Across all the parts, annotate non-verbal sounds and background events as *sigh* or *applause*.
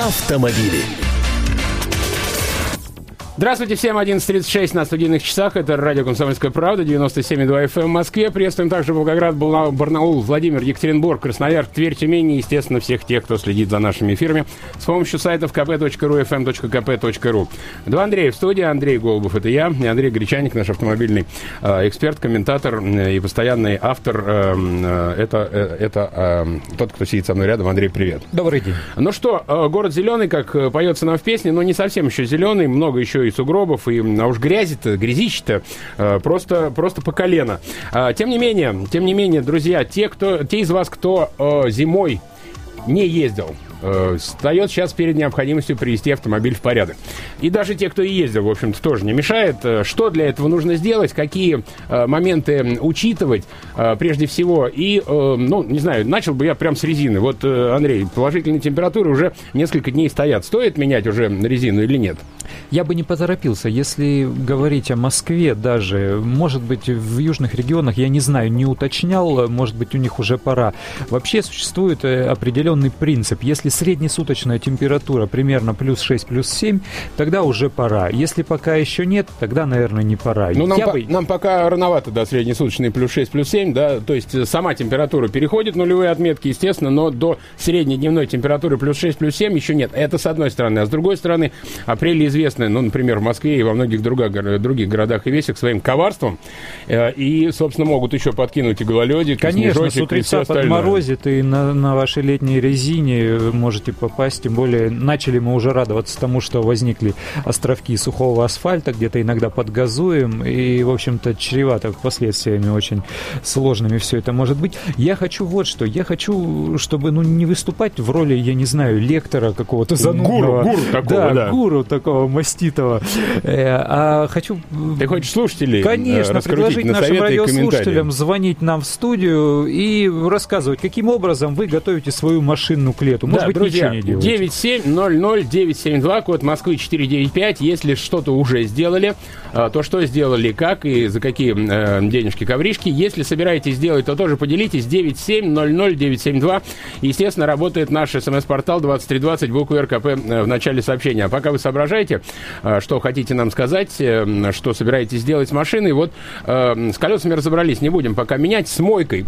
автомобили. Здравствуйте всем, 11.36 на студийных часах. Это радио «Комсомольская правда», 97,2 FM в Москве. Приветствуем также Волгоград, Барнаул, Владимир, Екатеринбург, Красноярск, Тверь, Тюмень и, естественно, всех тех, кто следит за нашими эфирами с помощью сайтов kp.ru, fm.kp.ru. Два Андрея в студии. Андрей Голубов, это я, и Андрей Гречаник, наш автомобильный э, эксперт, комментатор э, и постоянный автор. Э, э, это э, это э, тот, кто сидит со мной рядом. Андрей, привет. Добрый день. Ну что, э, город зеленый, как э, поется нам в песне, но не совсем еще зеленый, много еще и сугробов, и, а уж грязи-то, грязище-то э, просто, просто по колено. А, тем не менее, тем не менее, друзья, те, кто, те из вас, кто э, зимой не ездил, э, встает сейчас перед необходимостью привести автомобиль в порядок. И даже те, кто и ездил, в общем-то, тоже не мешает. Э, Что для этого нужно сделать, какие э, моменты учитывать прежде всего. И, ну, не знаю, начал бы я прям с резины. Вот, Андрей, положительные температуры уже несколько дней стоят. Стоит менять уже резину или нет? Я бы не поторопился, если говорить о Москве даже, может быть, в южных регионах, я не знаю, не уточнял, может быть, у них уже пора. Вообще существует определенный принцип. Если среднесуточная температура примерно плюс 6, плюс 7, тогда уже пора. Если пока еще нет, тогда, наверное, не пора. Ну, нам, Я по- бы- нам пока рановато, да, среднесуточный плюс 6, плюс 7, да, то есть э, сама температура переходит нулевые отметки, естественно, но до средней дневной температуры плюс 6, плюс 7 еще нет. Это с одной стороны. А с другой стороны, апрель известны, ну, например, в Москве и во многих других, горо- других городах и весях своим коварством, э, и, собственно, могут еще подкинуть и гололедик, и Конечно, с снежочек, и все утреца остальное. подморозит, и на, на вашей летней резине можете попасть. Тем более, начали мы уже радоваться тому, что возникли островки сухого асфальта, где-то иногда под газуем, и, в общем-то, чревато последствиями очень сложными все это может быть. Я хочу вот что. Я хочу, чтобы, ну, не выступать в роли, я не знаю, лектора какого-то занудного. гуру такого, да, да. гуру такого маститого. Э, а хочу... Ты хочешь слушателей э, Конечно, предложить на нашим радиослушателям звонить нам в студию и рассказывать, каким образом вы готовите свою машину к лету. Может да, быть, друзья, ничего не делаете. 9700972, код Москвы 495. Если что-то уже сделали, а, то что сделали, как и за какие э, денежки, ковришки. Если собираетесь сделать, то тоже поделитесь. 9700972. Естественно, работает наш смс-портал 2320, буквы РКП в начале сообщения. А пока вы соображаете, э, что хотите нам сказать, э, что собираетесь сделать с машиной, вот с колесами разобрались, не будем пока менять. С мойкой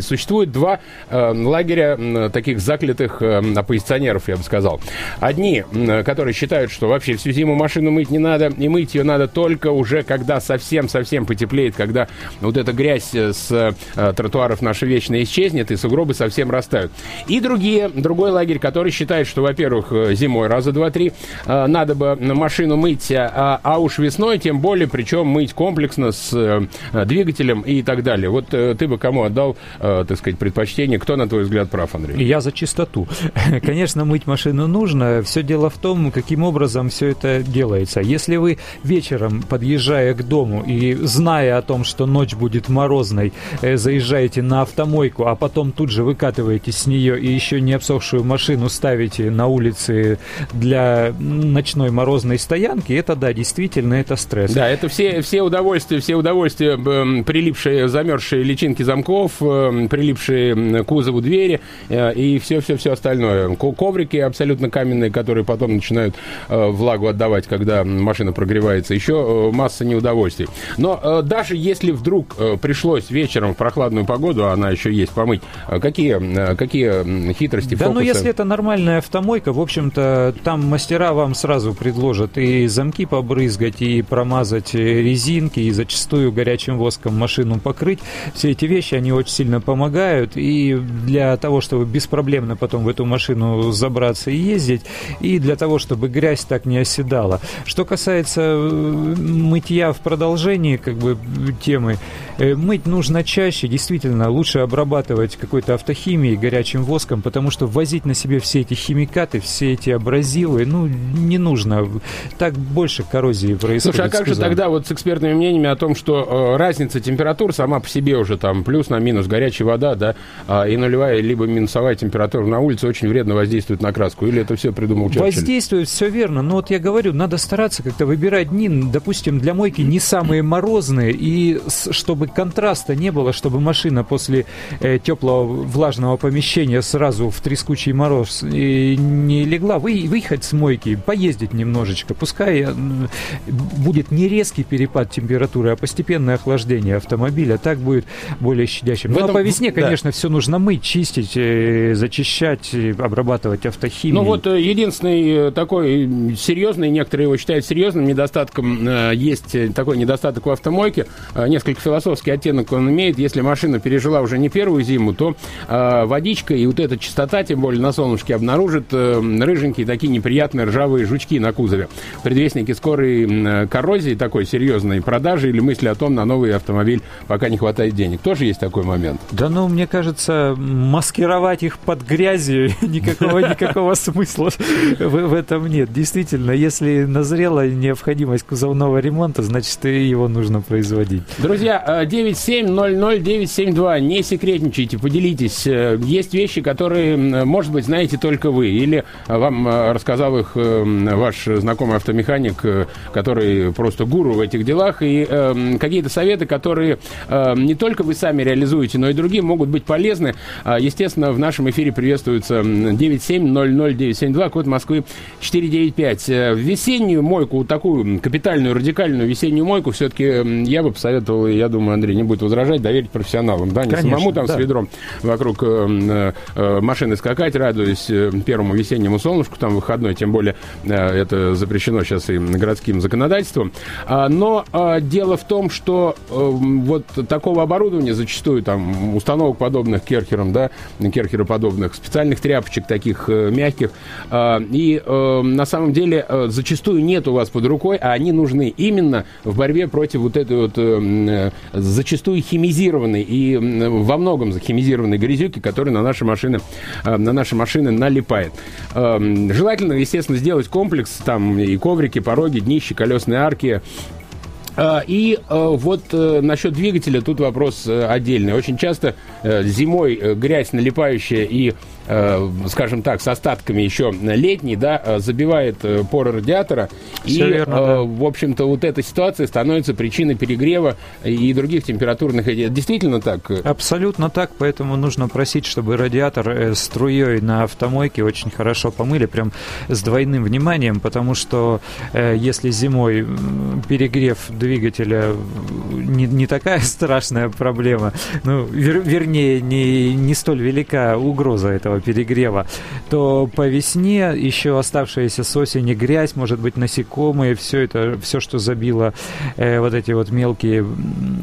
существует два лагеря таких заклятых оппозиционеров, я бы сказал. Одни, которые считают, что вообще всю зиму машину мыть не надо, и мыть ее надо только уже, когда совсем-совсем потеплеет, когда вот эта грязь э, с э, тротуаров наша вечно исчезнет, и сугробы совсем растают. И другие, другой лагерь, который считает, что, во-первых, э, зимой раза два-три надо бы машину мыть, а, а уж весной тем более, причем мыть комплексно с двигателем и так далее. Вот ты бы кому отдал, так сказать, предпочтение? Кто, на твой взгляд, прав, Андрей? Я за чистоту. *laughs* Конечно, мыть машину нужно. Все дело в том, каким образом все это делается. Если вы вечером, подъезжая к дому и зная о том, что ночь будет морозной, э, заезжаете на автомойку, а потом тут же выкатываете с нее и еще не обсохшую машину ставите на улице для ночной морозной стоянки, это да, действительно, это стресс. Да, это все, все удовольствия, все удовольствия, прилипшие, замерзшие личинки замков, эм, прилипшие к кузову двери э, и все-все-все остальное. Ко- Коврики абсолютно каменные, которые потом начинают э, влагу отдавать, когда машина прогревается. Еще э, масса неудовольствий. Но э, даже если вдруг э, пришлось вечером в прохладную погоду, а она еще есть, помыть, э, какие, э, какие хитрости, Да, ну фокусы? если это нормальная автомойка, в общем-то, там мастера вам сразу предложат и замки побрызгать, и промазать э, резинки, и зачастую горячим воском машину покрыть. Все эти вещи, они очень сильно помогают, и для того, чтобы беспроблемно потом в эту машину забраться и ездить, и для того, чтобы грязь так не оседала. Что касается э, мытья в продолжении как бы темы, э, мыть нужно чаще, действительно, лучше обрабатывать какой-то автохимией, горячим воском, потому что возить на себе все эти химикаты, все эти абразивы, ну, не нужно. Так больше коррозии происходит. Слушай, а как же тогда вот с экспертными мнениями о том, что э, разница температур сама по себе уже там плюс на минус горячая вода, да, а, и нулевая либо минусовая температура на улице очень вредно воздействуют на краску? Или это все придумал Черчилль? Воздействует, все верно. Но вот я говорю, надо стараться как-то выбирать дни, допустим, для мойки не самые морозные, и чтобы контраста не было, чтобы машина после э, теплого влажного помещения сразу в трескучий мороз и не легла, вы, выехать с мойки, поездить немножечко, пускай э, будет не резкий перепад температуры, а постепенное охлаждение автомобиля, так будет более щадящим. Ну, а по весне, конечно, да. все нужно мыть, чистить, э, зачищать, обрабатывать автохимией. Ну вот э, единственный такой серьезный, некоторые его считают серьезным недостатком, есть такой недостаток в автомойке, несколько философский оттенок он имеет, если машина пережила уже не первую зиму, то водичка и вот эта чистота, тем более на солнышке, обнаружит рыженькие такие неприятные ржавые жучки на кузове. Предвестники скорой коррозии такой серьезной продажи или мысли о том, на новый автомобиль пока не хватает денег. Тоже есть такой момент? Да ну, мне кажется, маскировать их под грязью никакого, никакого смысла в, в этом нет. Действительно, если назрела необходимость кузовного ремонта, значит, и его нужно производить. Друзья, 9700972, э, не секретничайте, поделитесь. Э, есть вещи, которые, может быть, знаете только вы, или вам э, рассказал их ваш знакомый автомеханик, который просто гуру в этих делах, и э, какие-то советы, которые э, не только вы сами реализуете, но и другие могут быть полезны. Э, естественно, в нашем эфире приветствуется 9700972, код Москвы 495. Э, весеннюю мойку, такую капитальную, радикальную весеннюю мойку, все-таки я бы посоветовал, я думаю, Андрей не будет возражать, доверить профессионалам. Да, не Конечно, самому там да. с ведром вокруг э, э, машины скакать, радуясь э, первому весеннему солнышку, там выходной, тем более э, это запрещено сейчас и городским законодательством. А, но а, дело в том, что э, вот такого оборудования зачастую, там, установок подобных керхерам, да, керхероподобных, специальных тряпочек таких э, мягких, а, и э, на самом деле зачастую нет у вас под рукой, а они нужны именно в борьбе против вот этой вот зачастую химизированной и во многом захимизированной грязюки, которая на наши машины, на наши машины налипает. Желательно, естественно, сделать комплекс, там и коврики, пороги, днищи, колесные арки, а, и э, вот э, насчет двигателя тут вопрос э, отдельный. Очень часто зимой грязь налипающая и Э, скажем так, с остатками еще летней, да, э, забивает э, поры радиатора. Все и, верно, да. в общем-то, вот эта ситуация становится причиной перегрева и других температурных... Действительно так? Абсолютно так, поэтому нужно просить, чтобы радиатор струей на автомойке очень хорошо помыли, прям с двойным вниманием, потому что если зимой перегрев двигателя не, не такая *laughs* страшная проблема, ну, вер, вернее, не, не столь велика угроза этого перегрева, то по весне еще оставшаяся с осени грязь, может быть, насекомые, все это, все, что забило э, вот эти вот мелкие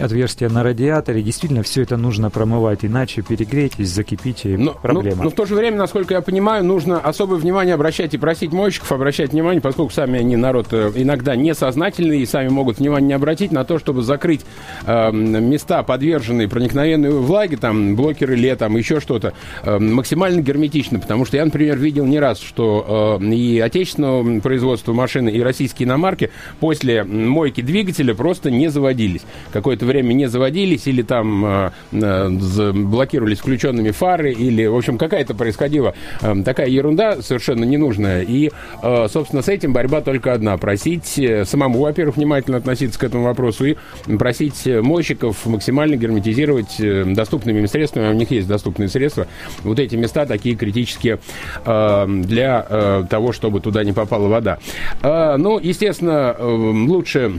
отверстия на радиаторе, действительно все это нужно промывать, иначе перегрейтесь, закипите, но, проблема. Но, но в то же время, насколько я понимаю, нужно особое внимание обращать и просить мойщиков обращать внимание, поскольку сами они народ э, иногда несознательный и сами могут внимание не обратить на то, чтобы закрыть э, места, подверженные проникновенной влаге, там блокеры летом, еще что-то, э, максимально герметично, потому что я, например, видел не раз, что э, и отечественного производства машины, и российские иномарки после мойки двигателя просто не заводились. Какое-то время не заводились, или там э, э, блокировались включенными фары, или, в общем, какая-то происходила э, такая ерунда совершенно ненужная. И, э, собственно, с этим борьба только одна. Просить э, самому, во-первых, внимательно относиться к этому вопросу и просить мойщиков максимально герметизировать э, доступными средствами, а у них есть доступные средства, вот эти места такие критические э, для э, того, чтобы туда не попала вода. Э, ну, естественно, э, лучше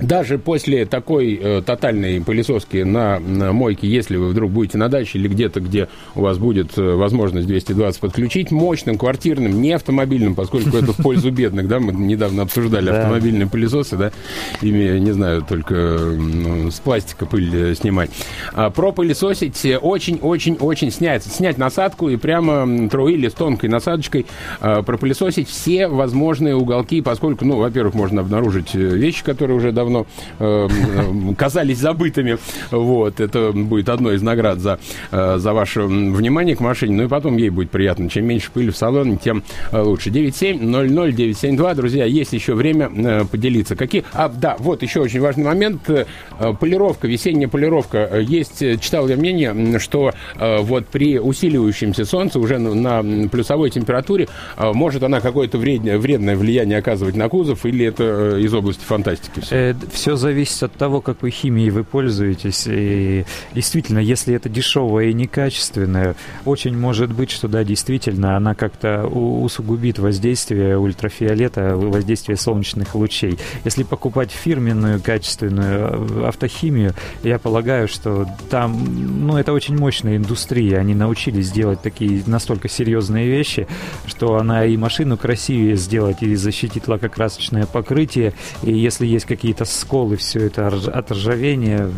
даже после такой э, тотальной пылесоски на, на мойке, если вы вдруг будете на даче или где-то, где у вас будет э, возможность 220 подключить, мощным, квартирным, не автомобильным, поскольку это в *laughs* пользу бедных, да, мы недавно обсуждали автомобильные пылесосы, да, ими, не знаю, только ну, с пластика пыль э, снимать. А пропылесосить очень-очень-очень снять, снять насадку и прямо трой или с тонкой насадочкой а, пропылесосить все возможные уголки, поскольку, ну, во-первых, можно обнаружить вещи, которые уже давно давно э, казались забытыми. Вот, это будет одной из наград за, э, за ваше внимание к машине. Ну и потом ей будет приятно. Чем меньше пыли в салоне, тем э, лучше. 9700972. Друзья, есть еще время э, поделиться. Какие... А, да, вот еще очень важный момент. Э, полировка, весенняя полировка. Есть, э, читал я мнение, что э, вот при усиливающемся солнце уже на, на плюсовой температуре э, может она какое-то вредное, вредное влияние оказывать на кузов или это из области фантастики? Все? Все зависит от того, какой химией вы пользуетесь. И действительно, если это дешевое и некачественное, очень может быть, что да, действительно, она как-то усугубит воздействие ультрафиолета, воздействие солнечных лучей. Если покупать фирменную, качественную э, автохимию, я полагаю, что там, ну, это очень мощная индустрия. Они научились делать такие настолько серьезные вещи, что она и машину красивее сделать, и защитит лакокрасочное покрытие. И если есть какие-то сколы, все это от ржавения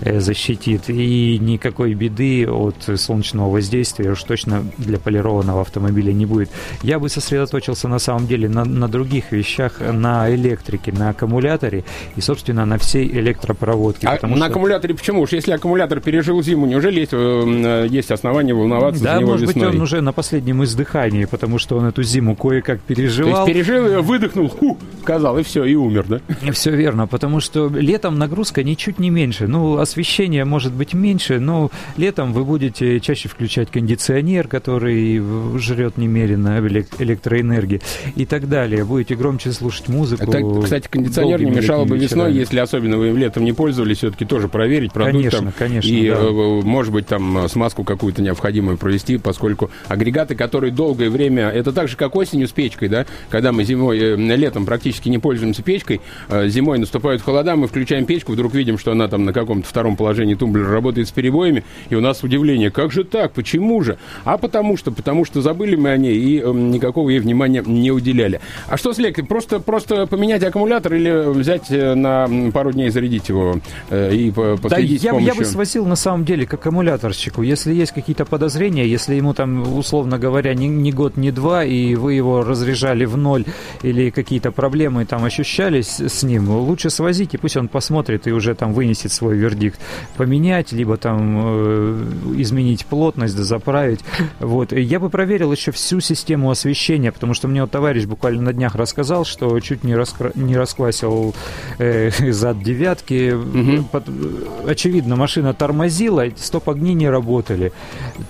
э, защитит. И никакой беды от солнечного воздействия уж точно для полированного автомобиля не будет. Я бы сосредоточился на самом деле на, на других вещах, на электрике, на аккумуляторе и, собственно, на всей электропроводке. А на что... аккумуляторе почему? Уж если аккумулятор пережил зиму, неужели есть, э, есть основания волноваться да, за него может весной? быть, он уже на последнем издыхании, потому что он эту зиму кое-как переживал. То есть пережил ее, выдохнул, ху, сказал, и все, и умер, да? Все верно, потому что летом нагрузка ничуть не меньше. Ну, освещение может быть меньше, но летом вы будете чаще включать кондиционер, который жрет немерено электроэнергии и так далее. Будете громче слушать музыку. Это, кстати, кондиционер не мешало бы весной, если особенно вы летом не пользовались, все-таки тоже проверить, продуть конечно, там. Конечно, и, да. Э, может быть, там смазку какую-то необходимую провести, поскольку агрегаты, которые долгое время, это так же, как осенью с печкой, да, когда мы зимой, э, летом практически не пользуемся печкой, э, зимой наступают холода, мы включаем печку, вдруг видим, что она там на каком-то втором положении тумблера работает с перебоями, и у нас удивление, как же так, почему же? А потому что, потому что забыли мы о ней и э, никакого ей внимания не уделяли. А что с электрикой? Просто, просто поменять аккумулятор или взять э, на пару дней зарядить его э, и последить да, я, помощью? я бы свозил на самом деле к аккумуляторщику. Если есть какие-то подозрения, если ему там, условно говоря, ни, ни год, ни два, и вы его разряжали в ноль или какие-то проблемы там ощущались с ним, лучше свозите, пусть он посмотрит и уже там вынесет свой вердикт. Поменять, либо там э, изменить плотность, заправить. Вот. Я бы проверил еще всю систему освещения, потому что мне вот товарищ буквально на днях рассказал, что чуть не, раскра... не расквасил э, *laughs* зад девятки. Угу. Под... Очевидно, машина тормозила, стоп-огни не работали.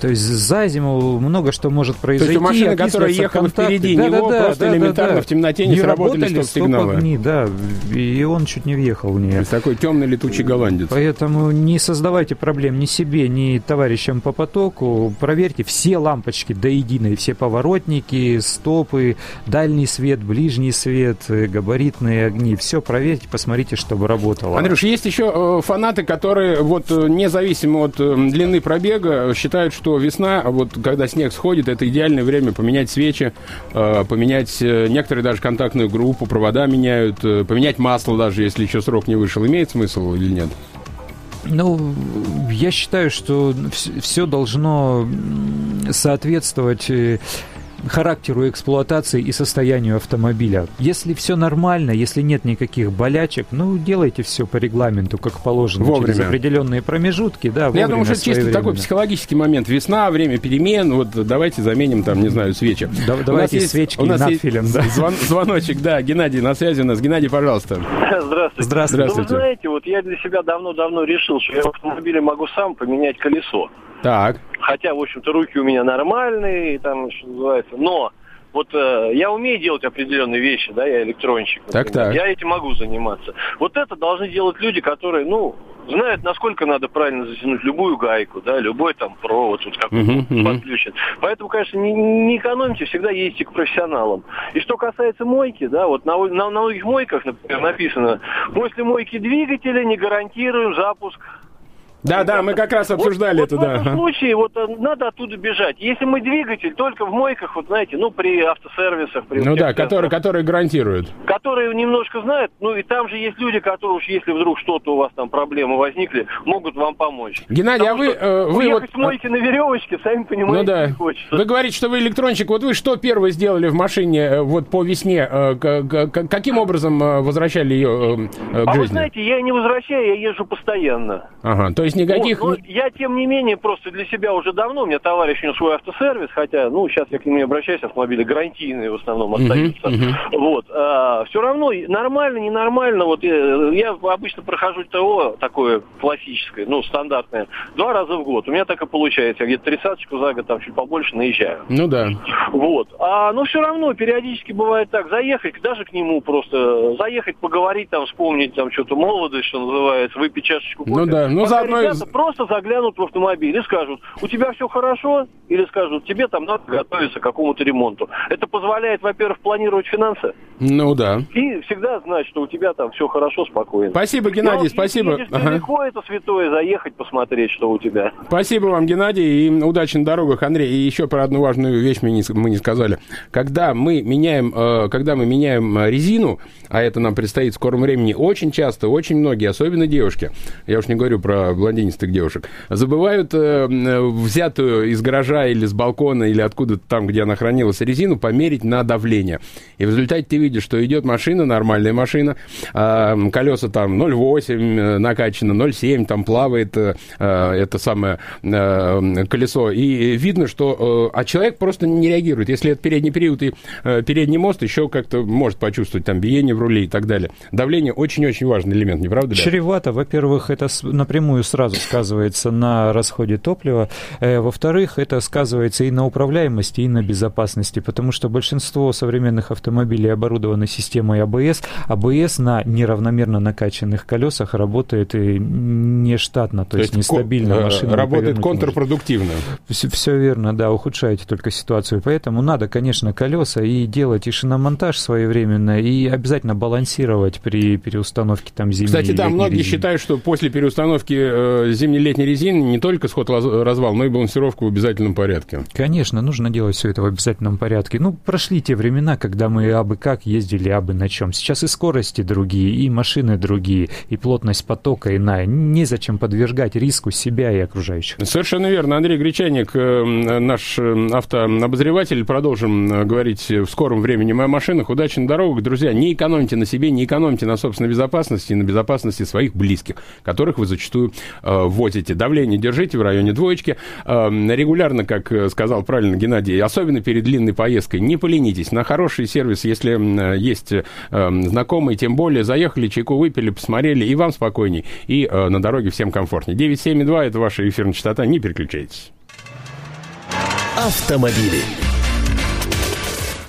То есть за зиму много что может произойти. То есть машина, которая ехала впереди да, него, да, просто да, элементарно да, да. в темноте не, не сработали стоп-сигналы. Стоп-огни, да, и он чуть не въехал в нее. Такой темный летучий голландец. Поэтому не создавайте проблем ни себе, ни товарищам по потоку. Проверьте все лампочки до единой, все поворотники, стопы, дальний свет, ближний свет, габаритные огни. Все проверьте, посмотрите, чтобы работало. Андрюш, есть еще э, фанаты, которые вот э, независимо от э, длины пробега считают, что весна, вот когда снег сходит, это идеальное время поменять свечи, поменять некоторые даже контактную группу, провода меняют, поменять масло даже, если еще срок не вышел. Имеет смысл или нет? Ну, я считаю, что все должно соответствовать характеру эксплуатации и состоянию автомобиля. Если все нормально, если нет никаких болячек, ну, делайте все по регламенту, как положено, вовремя. через определенные промежутки, да, вовремя, Я думаю, что чисто такой психологический момент. Весна, время перемен, вот давайте заменим там, не знаю, свечи. Да, давайте есть, свечки у нас надфилем, да. Звон, звоночек, да, Геннадий на связи у нас. Геннадий, пожалуйста. Здравствуйте. Здравствуйте. Ну, вы знаете, вот я для себя давно-давно решил, что я в автомобиле могу сам поменять колесо. Так. Хотя, в общем-то, руки у меня нормальные, там, что называется. Но вот э, я умею делать определенные вещи, да, я электронщик. Так, так. Я этим могу заниматься. Вот это должны делать люди, которые, ну, знают, насколько надо правильно затянуть любую гайку, да, любой там провод, вот как uh-huh, uh-huh. подключен. Поэтому, конечно, не, не экономьте, всегда ездите к профессионалам. И что касается мойки, да, вот на, на, на многих мойках, например, написано, после мойки двигателя не гарантируем запуск Да, да, мы как раз обсуждали вот, это, вот да. В этом случае вот э, надо оттуда бежать. Если мы двигатель только в мойках, вот знаете, ну при автосервисах, при Ну да, которые, которые гарантируют. которые немножко знают, ну и там же есть люди, которые уж если вдруг что-то у вас там проблемы возникли, могут вам помочь. Геннадий, а Потому вы, что э, вы уехать вот- с мойки на веревочке, сами понимаете, Ну да. не хочется. Вы говорите, что вы электронщик. Вот вы что первое сделали в машине э, вот по весне? Э, Каким образом возвращали ее к А вы жизни? знаете, я не возвращаю, я езжу постоянно. Ага, то есть никаких... Вот, но я, тем не менее, просто для себя уже давно, у меня товарищ у него свой автосервис, хотя, ну, сейчас я к нему не обращаюсь, автомобили гарантийные в основном остаются. Вот. все равно нормально, ненормально, вот э, я обычно прохожу ТО такое классическое, ну, стандартное, два раза в год. У меня так и получается, я где-то тридцаточку за год, там чуть побольше наезжаю. Ну да. Вот. А, но все равно периодически бывает так, заехать, даже к нему просто, заехать, поговорить, там, вспомнить там что-то молодость, что называется, выпить чашечку кофе. Ну да, ну заодно и- ребята просто заглянут в автомобиль и скажут, у тебя все хорошо, или скажут, тебе там надо готовиться к какому-то ремонту. Это позволяет, во-первых, планировать финансы, Ну да. и всегда знать, что у тебя там все хорошо, спокойно. Спасибо, Геннадий, если спасибо. едешь Ага. далеко, это святое, заехать, посмотреть, что у тебя. Спасибо вам, Геннадий, и удачи на дорогах, Андрей. И еще про одну важную вещь мы не, мы не сказали. Когда мы меняем, э, когда мы меняем э, резину, а это нам предстоит в скором времени, очень часто, очень многие, особенно девушки, я уж не говорю про блондинистых девушек, забывают э, э, взятую из гаража или с балкона или откуда-то там, где она хранилась, резину, померить на давление. И в результате ты видишь, что идет машина, нормальная машина, а, колеса там 0,8 э, накачано, 0,7 там плавает э, э, это самое э, колесо. И видно, что... э, а человек просто не реагирует. Если это передний период и э, передний мост, еще как-то может почувствовать там биение в руле и так далее. Давление очень-очень важный элемент, не правда ли? Чревато. Во-первых, это с- напрямую сразу сказывается на расходе топлива. Э, Во-вторых, это сказывается и на управляемости, и на безопасности, потому что большинство современных автомобилей оборудованы системой АБС. АБС на неравномерно накачанных колесах работает и нештатно, то, есть, ко- нестабильно. э, машину не Работает контрпродуктивно. Все, верно, да, ухудшаете только ситуацию. Поэтому надо, конечно, колеса и делать и шиномонтаж своевременно, и обязательно балансировать при переустановке там зимней Кстати, да, многие резины. считают, что после переустановки э, зимней-летней резины не только сход развал, но и балансировку в обязательном порядке. Конечно, нужно делать все это в обязательном порядке. Ну, прошли те времена, когда мы абы как ездили, абы на чем. Сейчас и скорости другие, и машины другие, и плотность потока иная. Незачем подвергать риску себя и окружающих. Совершенно верно. Андрей Гречаник, э, наш э, автообозреватель. Продолжим говорить в скором времени о машинах. Удачи на дорогах. Друзья, не экономьте на себе, не экономьте на собственной безопасности и на безопасности своих близких, которых вы зачастую возите. Давление держите в районе двоечки. Э, регулярно, как э, сказал правильно Геннадий, особенно перед длинной поездкой, не поленитесь. На хороший сервис, если есть э, знакомые, тем более заехали, чайку выпили, посмотрели, и вам спокойней, и э, на дороге всем комфортнее. 972 это ваша эфирная частота, не переключайтесь. Автомобили.